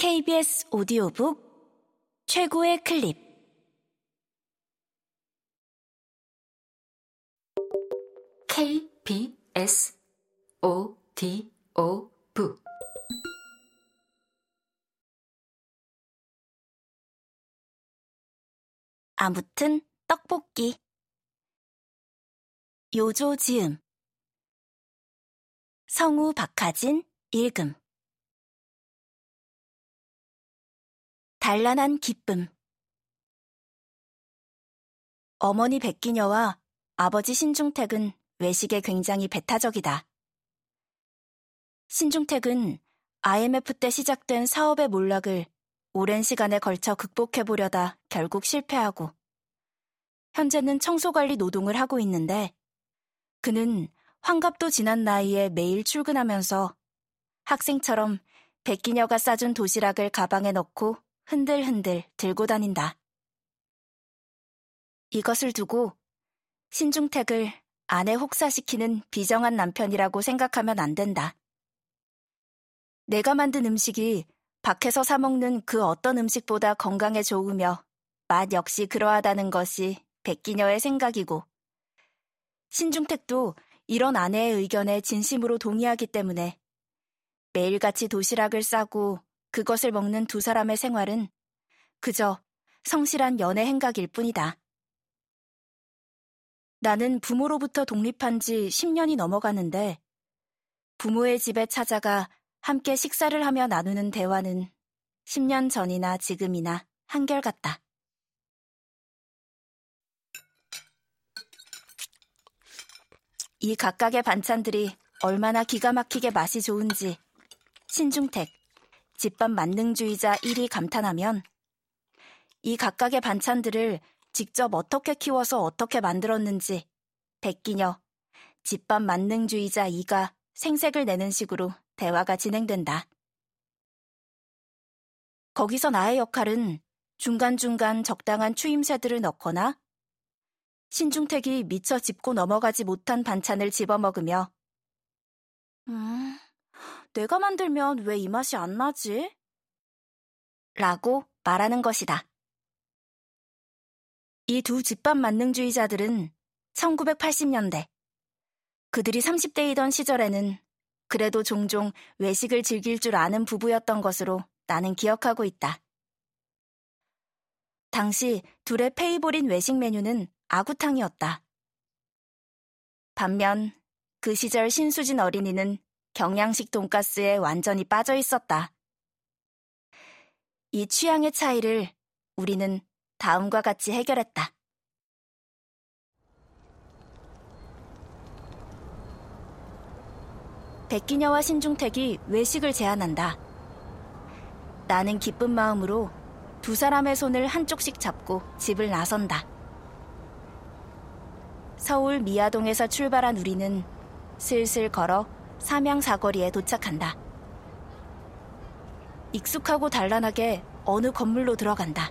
KBS 오디오북 최고의 클립. KBS 오디오북. 아무튼 떡볶이. 요조 지음. 성우 박하진 읽음 단란한 기쁨 어머니 백기녀와 아버지 신중택은 외식에 굉장히 배타적이다. 신중택은 IMF 때 시작된 사업의 몰락을 오랜 시간에 걸쳐 극복해보려다 결국 실패하고 현재는 청소관리 노동을 하고 있는데 그는 환갑도 지난 나이에 매일 출근하면서 학생처럼 백기녀가 싸준 도시락을 가방에 넣고 흔들흔들 들고 다닌다. 이것을 두고 신중택을 아내 혹사시키는 비정한 남편이라고 생각하면 안 된다. 내가 만든 음식이 밖에서 사먹는 그 어떤 음식보다 건강에 좋으며 맛 역시 그러하다는 것이 백기녀의 생각이고 신중택도 이런 아내의 의견에 진심으로 동의하기 때문에 매일같이 도시락을 싸고 그것을 먹는 두 사람의 생활은 그저 성실한 연애 행각일 뿐이다. 나는 부모로부터 독립한 지 10년이 넘어가는데 부모의 집에 찾아가 함께 식사를 하며 나누는 대화는 10년 전이나 지금이나 한결같다. 이 각각의 반찬들이 얼마나 기가 막히게 맛이 좋은지 신중택, 집밥 만능주의자 1위 감탄하면 이 각각의 반찬들을 직접 어떻게 키워서 어떻게 만들었는지 백기녀, 집밥 만능주의자 2가 생색을 내는 식으로 대화가 진행된다. 거기서 나의 역할은 중간중간 적당한 추임새들을 넣거나 신중택이 미처 짚고 넘어가지 못한 반찬을 집어먹으며 음, 내가 만들면 왜 이 맛이 안 나지? 라고 말하는 것이다. 이 두 집밥 만능주의자들은 1980년대 그들이 30대이던 시절에는 그래도 종종 외식을 즐길 줄 아는 부부였던 것으로 나는 기억하고 있다. 당시 둘의 페이보린 외식 메뉴는 아구탕이었다. 반면 그 시절 신수진 어린이는 경양식 돈가스에 완전히 빠져 있었다. 이 취향의 차이를 우리는 다음과 같이 해결했다. 백기녀와 신중택이 외식을 제안한다. 나는 기쁜 마음으로 두 사람의 손을 한쪽씩 잡고 집을 나선다. 서울 미아동에서 출발한 우리는 슬슬 걸어 삼양 사거리에 도착한다. 익숙하고 단란하게 어느 건물로 들어간다.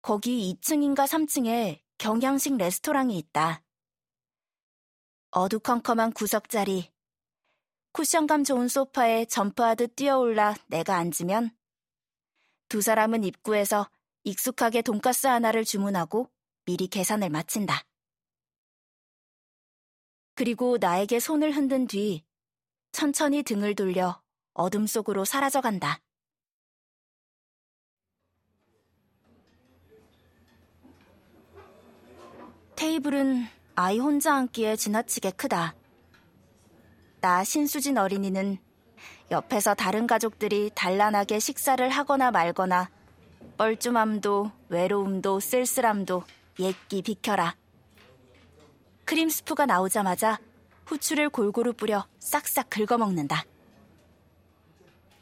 거기 2층인가 3층에 경양식 레스토랑이 있다. 어두컴컴한 구석자리, 쿠션감 좋은 소파에 점프하듯 뛰어올라 내가 앉으면 두 사람은 입구에서 익숙하게 돈가스 하나를 주문하고 미리 계산을 마친다. 그리고 나에게 손을 흔든 뒤 천천히 등을 돌려 어둠 속으로 사라져 간다. 테이블은 아이 혼자 앉기에 지나치게 크다. 나 신수진 어린이는 옆에서 다른 가족들이 단란하게 식사를 하거나 말거나 뻘쭘함도 외로움도 쓸쓸함도 예끼 비켜라. 크림 스프가 나오자마자 후추를 골고루 뿌려 싹싹 긁어먹는다.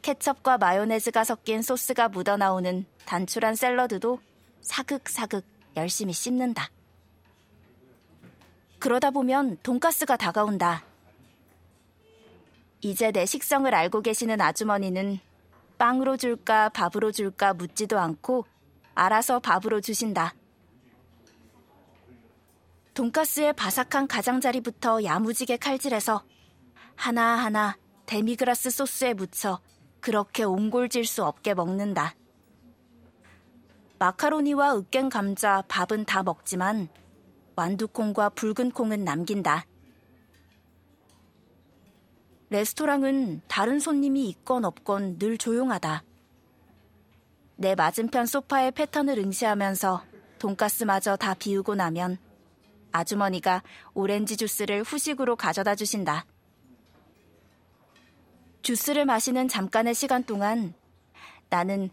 케첩과 마요네즈가 섞인 소스가 묻어나오는 단출한 샐러드도 사각사각 열심히 씹는다. 그러다 보면 돈가스가 다가온다. 이제 내 식성을 알고 계시는 아주머니는 빵으로 줄까 밥으로 줄까 묻지도 않고 알아서 밥으로 주신다. 돈가스의 바삭한 가장자리부터 야무지게 칼질해서 하나하나 데미그라스 소스에 묻혀 그렇게 옹골질 수 없게 먹는다. 마카로니와 으깬 감자, 밥은 다 먹지만 완두콩과 붉은 콩은 남긴다. 레스토랑은 다른 손님이 있건 없건 늘 조용하다. 내 맞은편 소파의 패턴을 응시하면서 돈가스마저 다 비우고 나면 아주머니가 오렌지 주스를 후식으로 가져다 주신다. 주스를 마시는 잠깐의 시간 동안 나는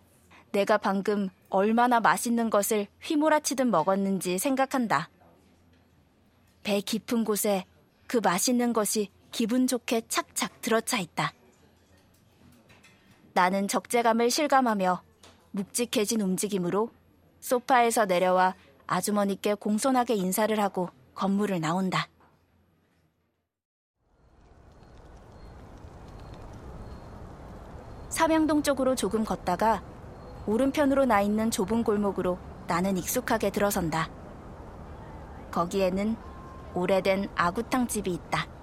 내가 방금 얼마나 맛있는 것을 휘몰아치듯 먹었는지 생각한다. 배 깊은 곳에 그 맛있는 것이 기분 좋게 착착 들어차 있다. 나는 적재감을 실감하며 묵직해진 움직임으로 소파에서 내려와 아주머니께 공손하게 인사를 하고 건물을 나온다. 삼양동 쪽으로 조금 걷다가 오른편으로 나 있는 좁은 골목으로 나는 익숙하게 들어선다. 거기에는 오래된 아구탕 집이 있다.